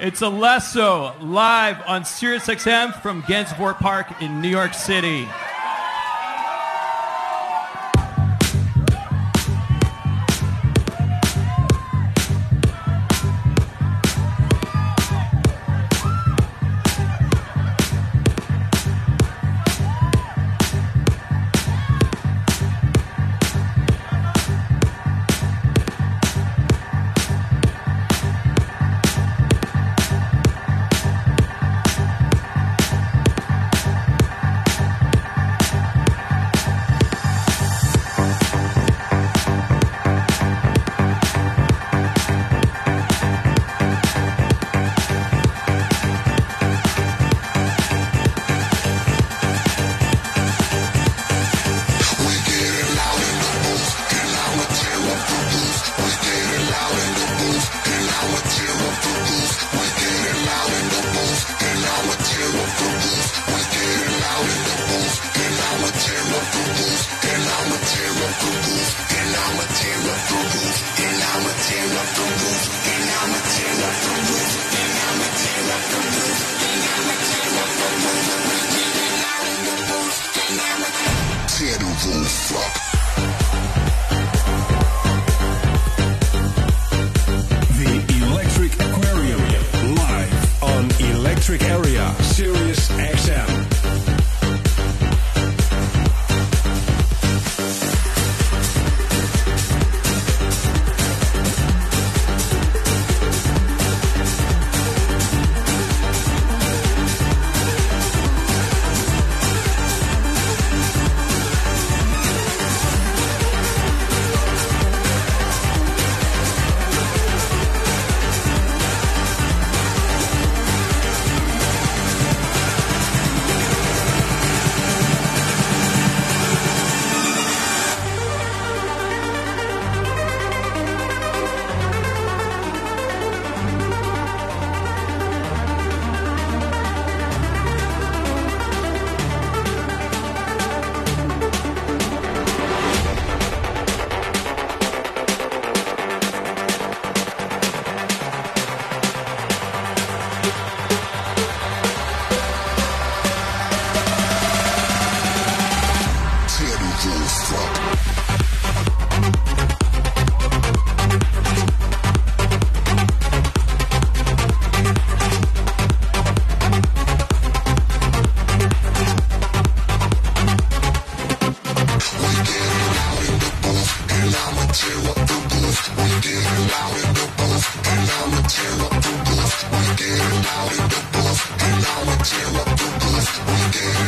It's Alesso live on SiriusXM from Gansevoort Park in New York City.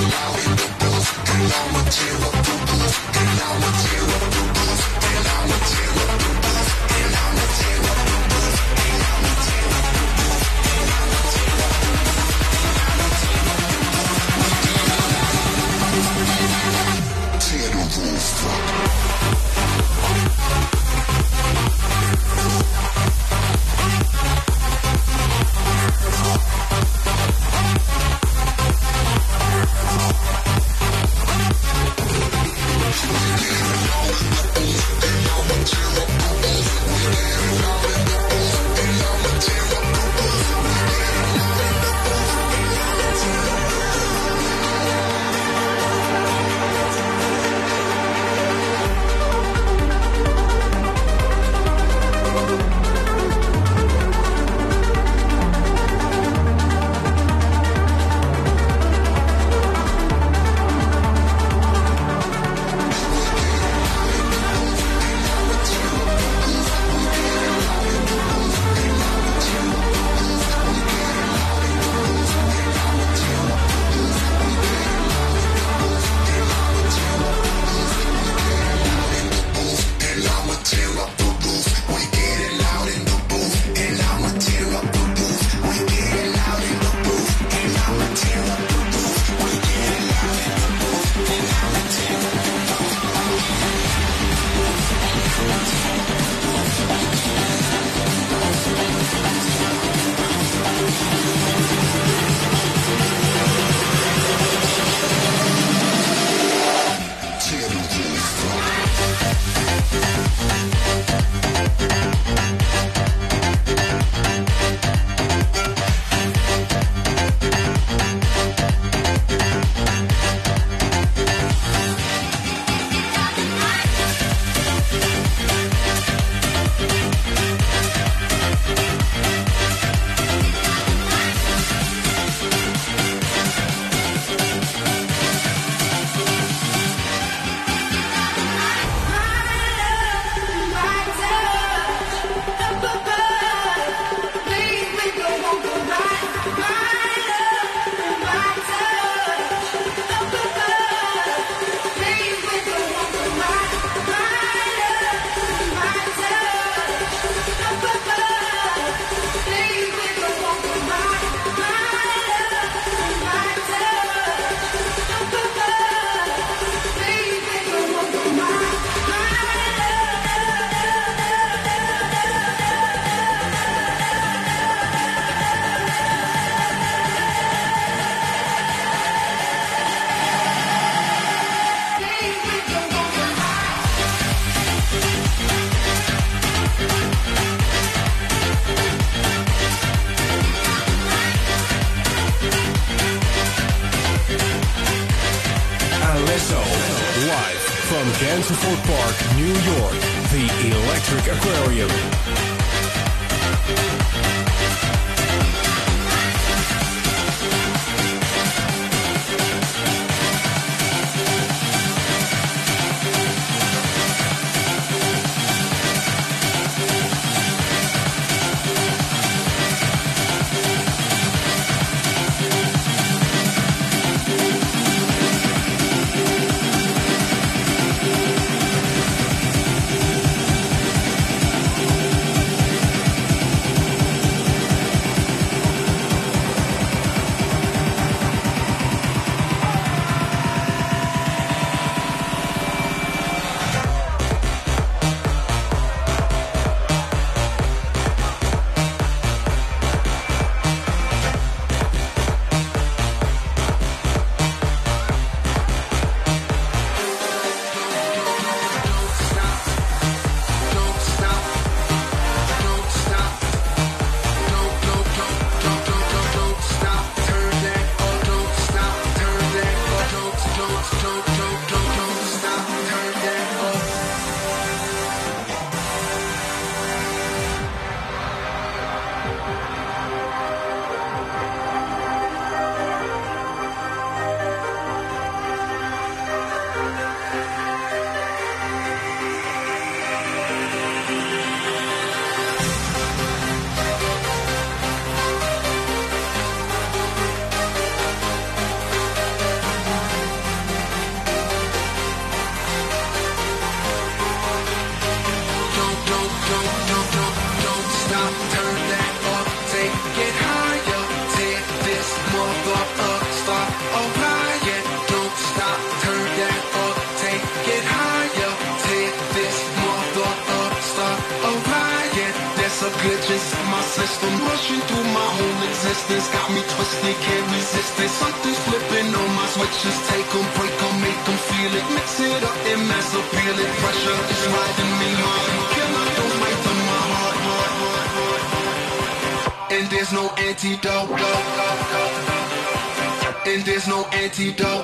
now. Gansevoort Park, New York. The Electric Aquarium. Dirty dog.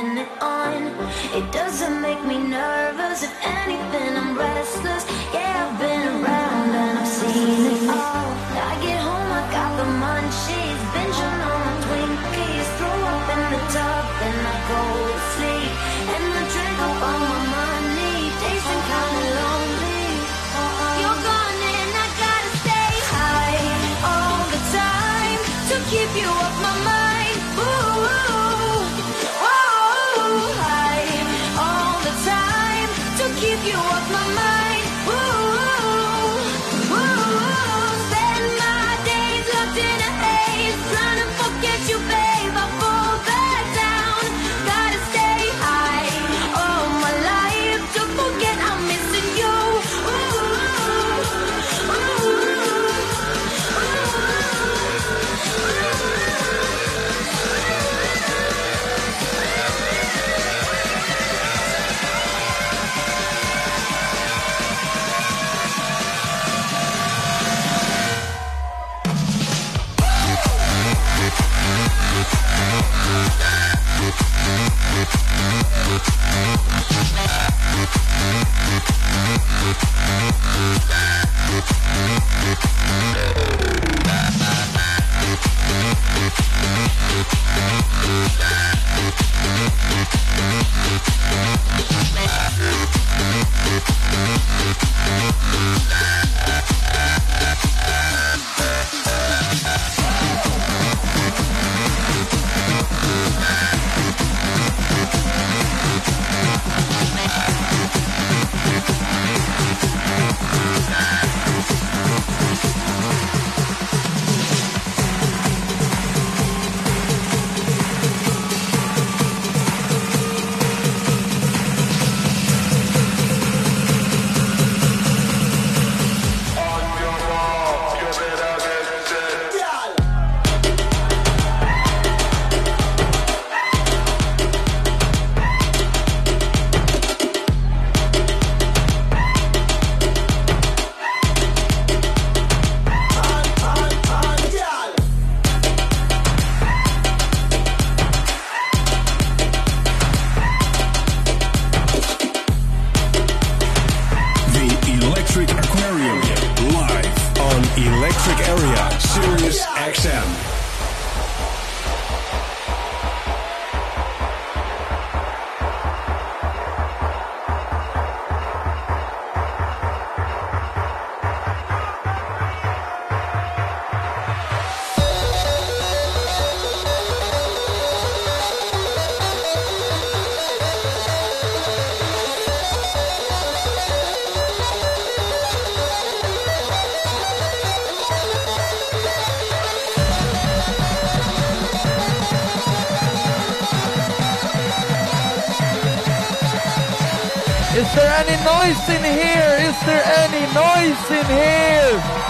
It on. It doesn't make me nervous, if anything, I'm restless. Yeah, I've been around and I've seen it all. I get home, I got the munchies, binging on my Twinkies, throw up in the tub, then I go Is there any noise in here? Is there any noise in here?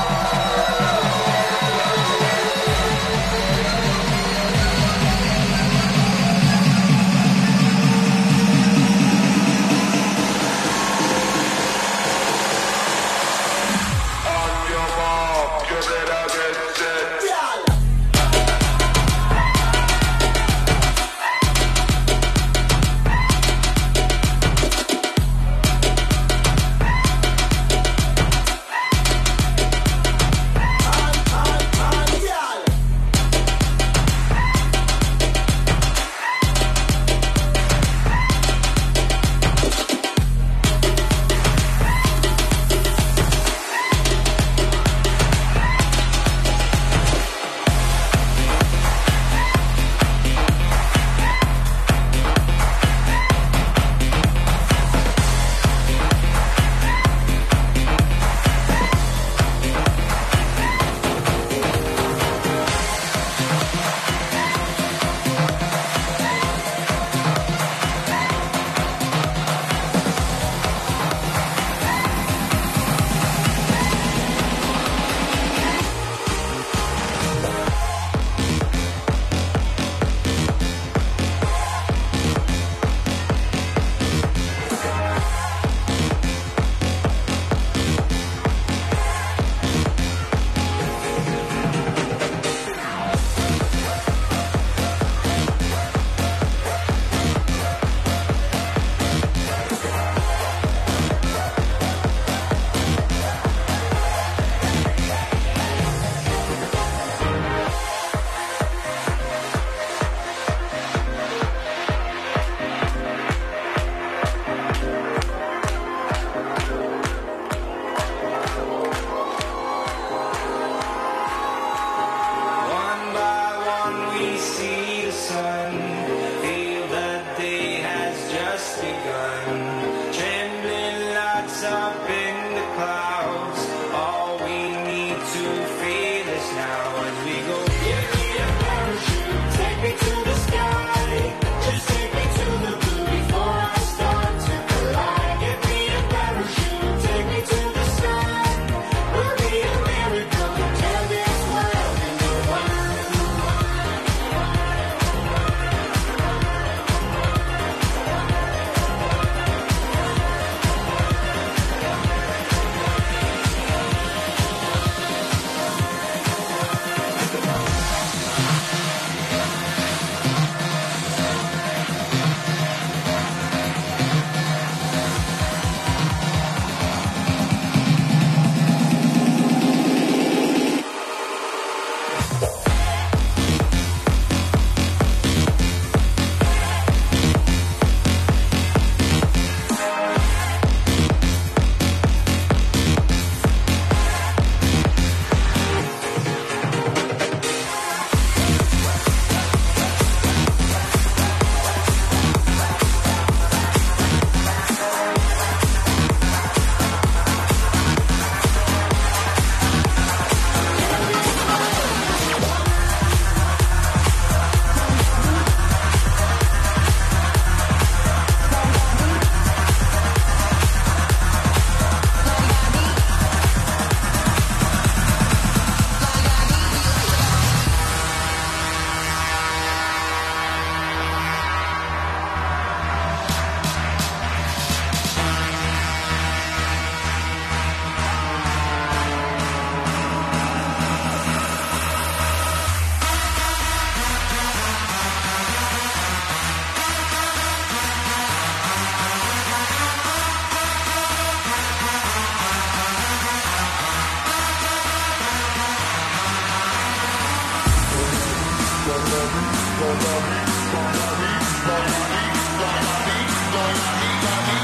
Don't love me, don't love me, don't love me, don't love me, don't love me, don't love me.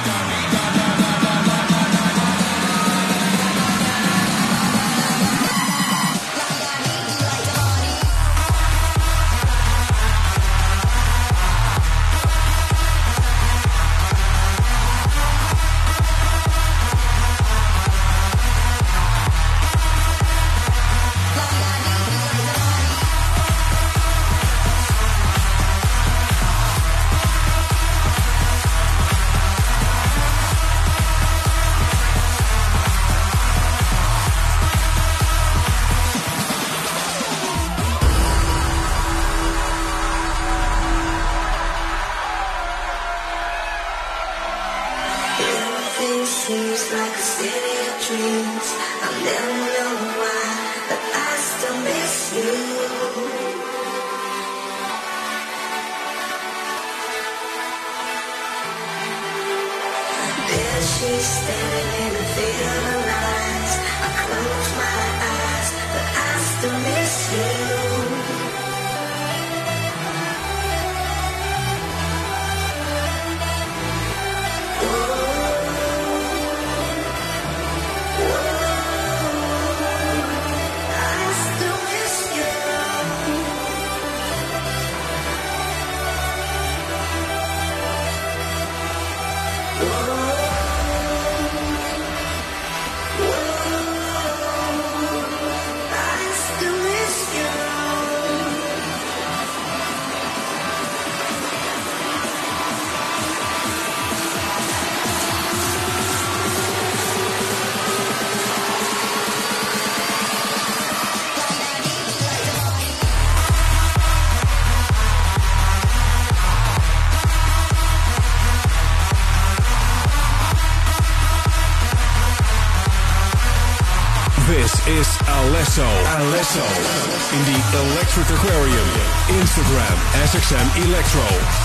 SXM Electro.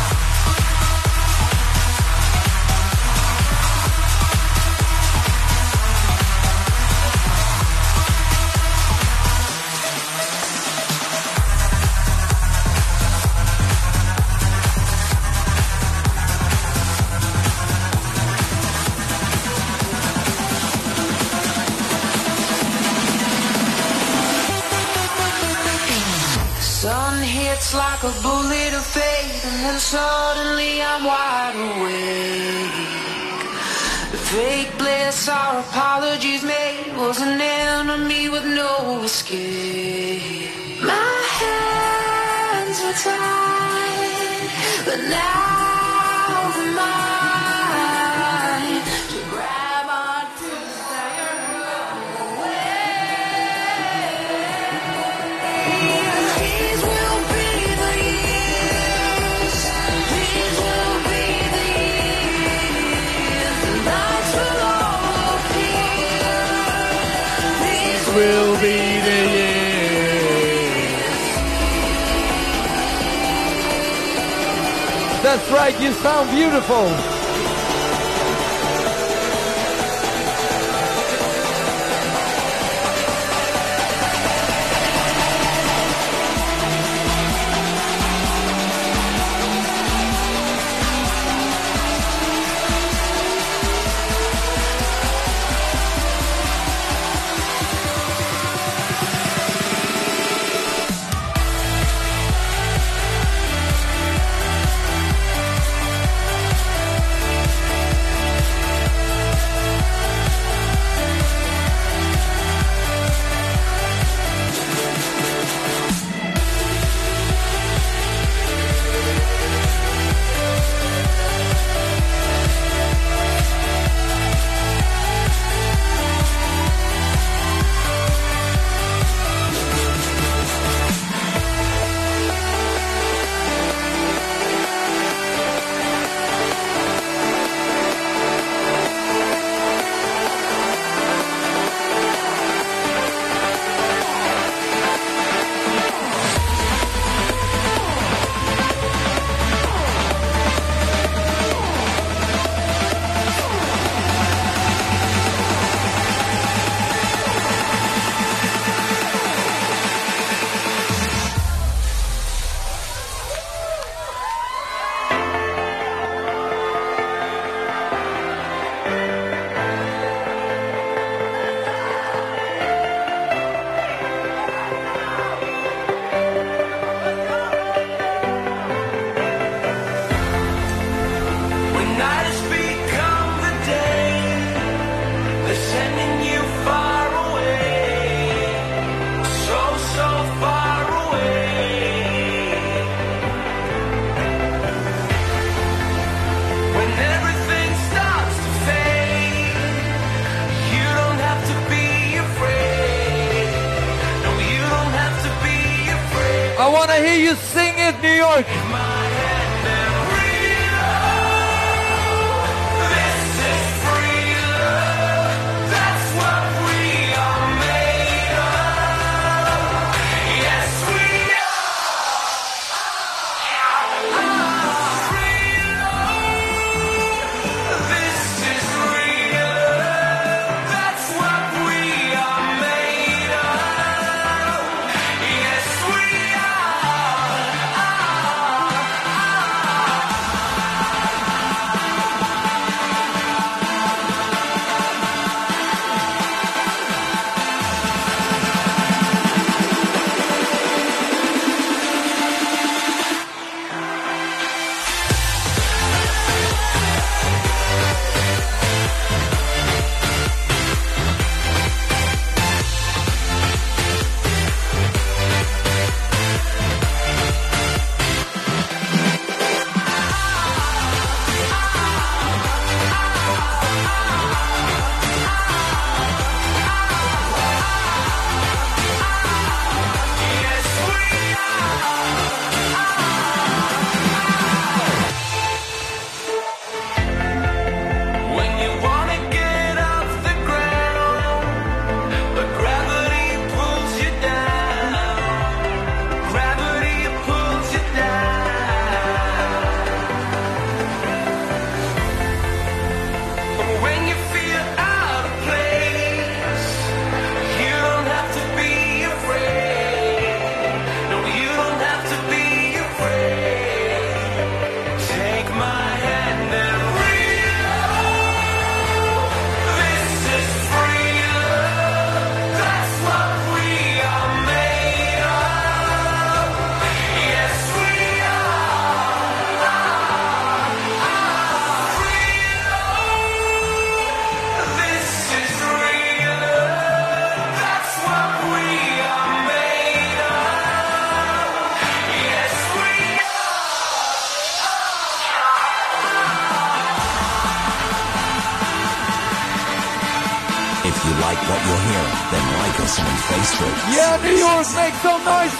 But now the That's right, you sound beautiful. noise,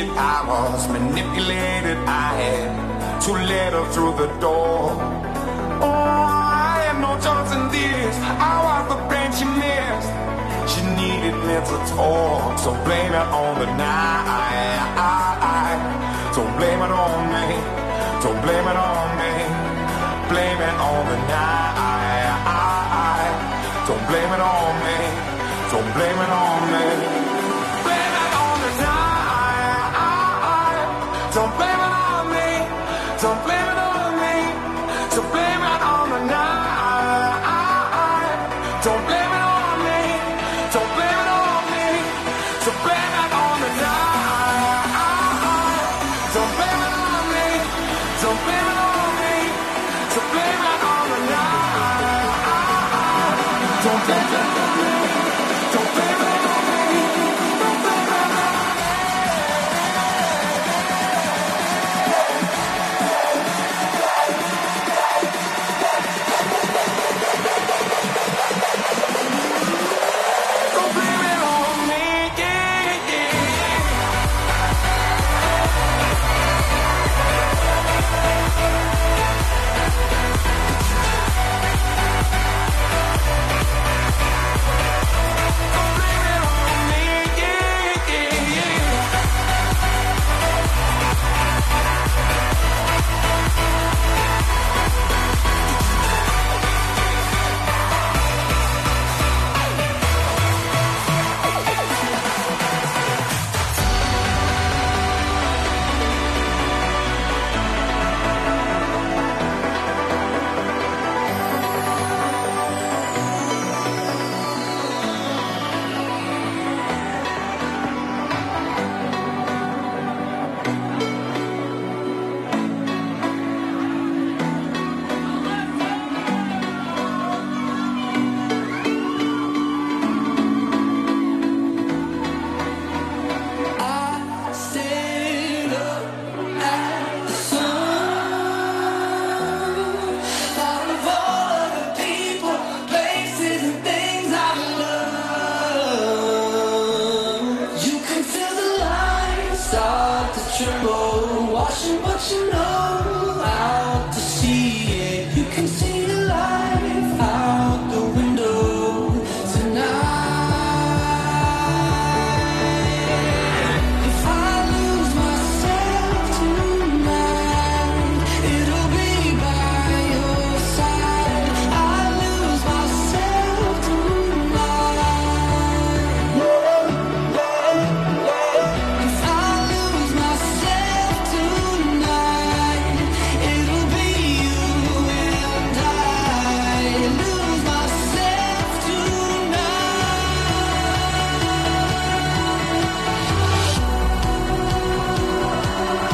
it, I was manipulated. I had to let her through the door. Oh, I had no choice in this. I was the pain she missed. She needed me to talk, so blame it on the night. So blame it on me. So blame it on me. Blame it on the night. Don't blame it on me. Don't blame it on me.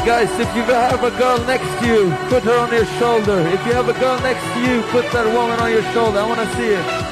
Guys, if you have a girl next to you, put her on your shoulder. If you have a girl next to you, put that woman on your shoulder. I want to see it.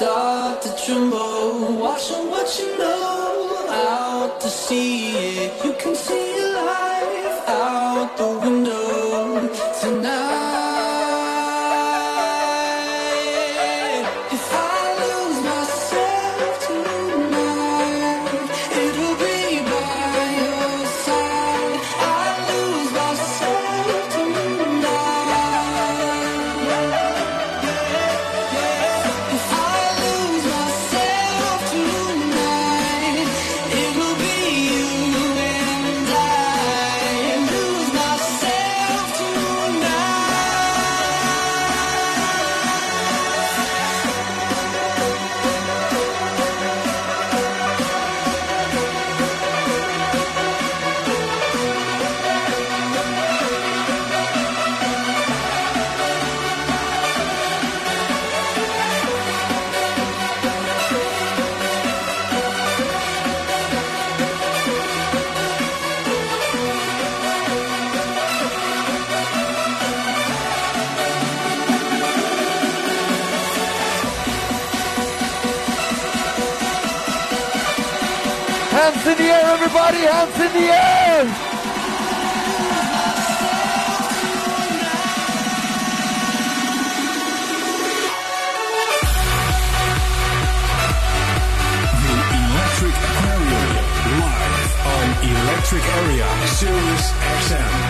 Start to tremble, watching what you know out to see it. SiriusXM.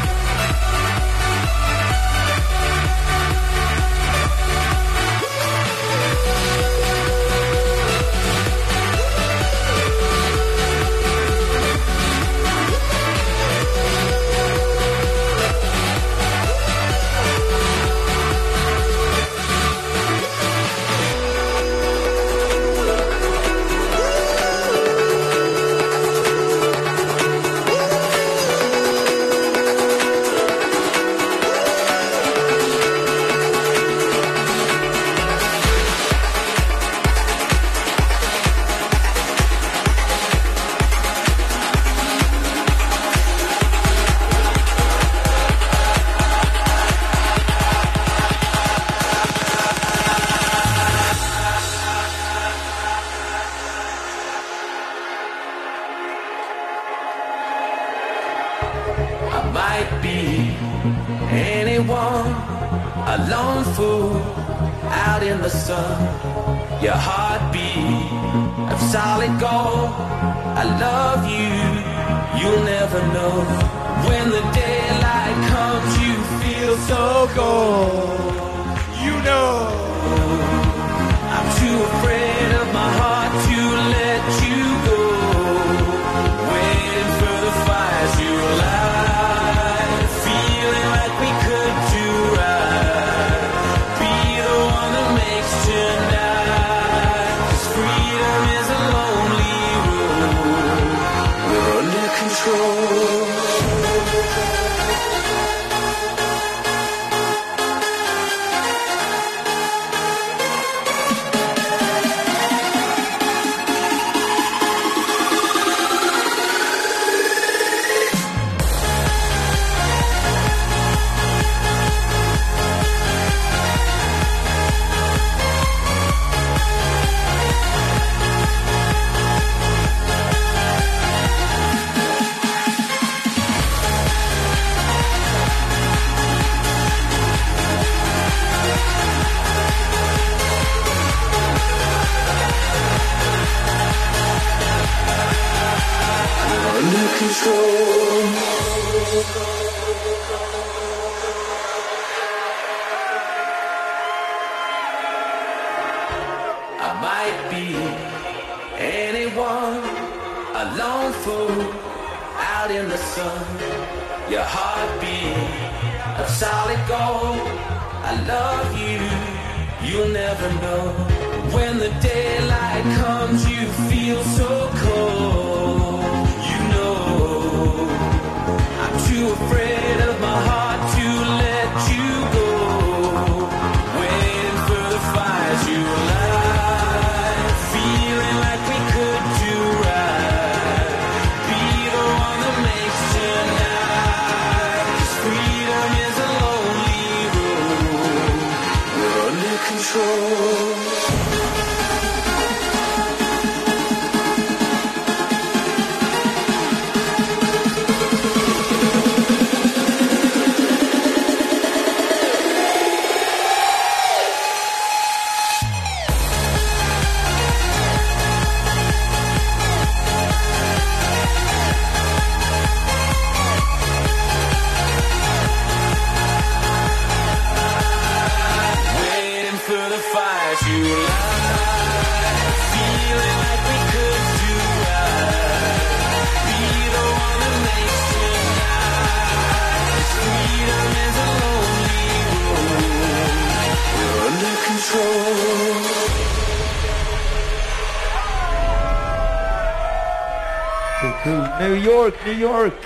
New York.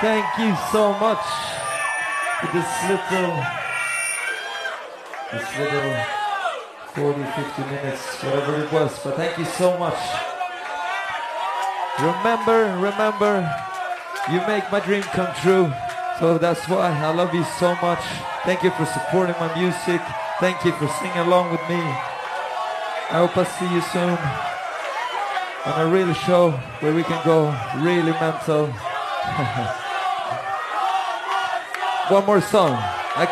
Thank you so much for this little, this little 40, 50 minutes, whatever it was. But thank you so much. Remember, remember, you make my dream come true. So that's why I love you so much. Thank you for supporting my music. Thank you for singing along with me. I hope I see you soon. And a real show where we can go really mental. One more song. I...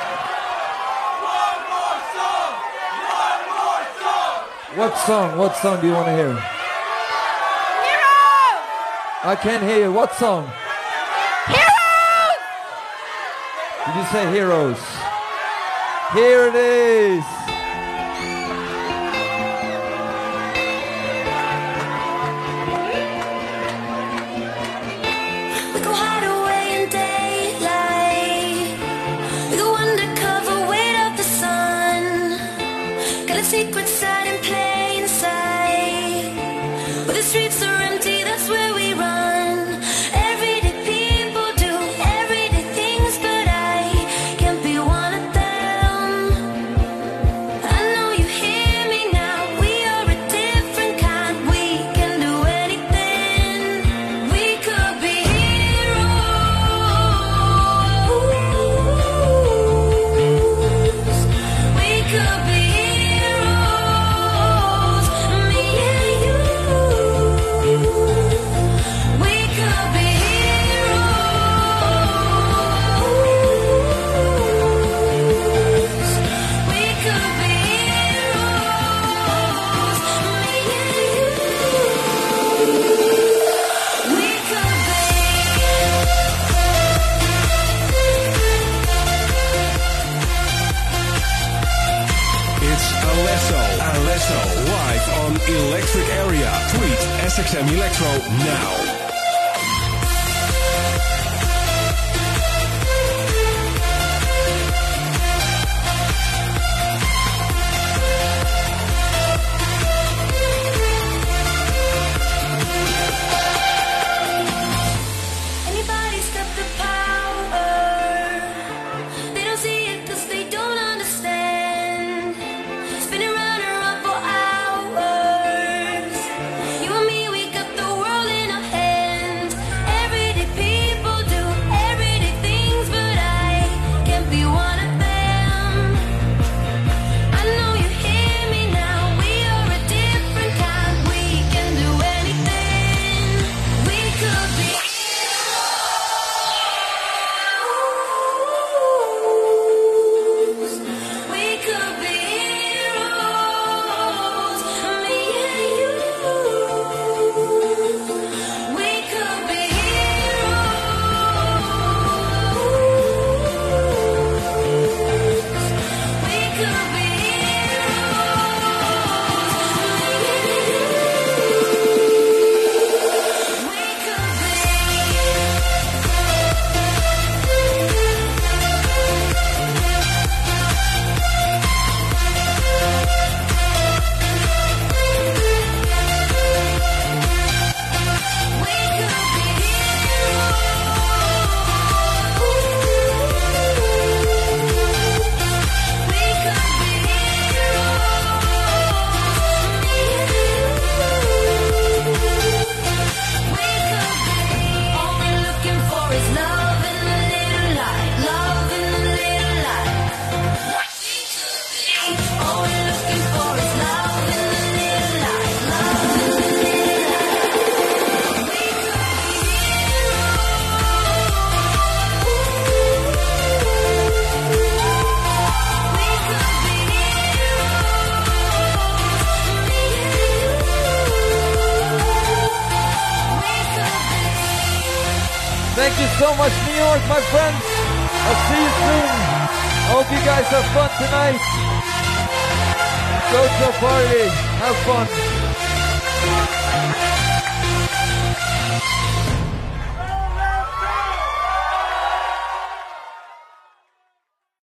What song? What song do you want to hear? Heroes! I can't hear you. What song? Heroes! Did you say heroes? Here it is!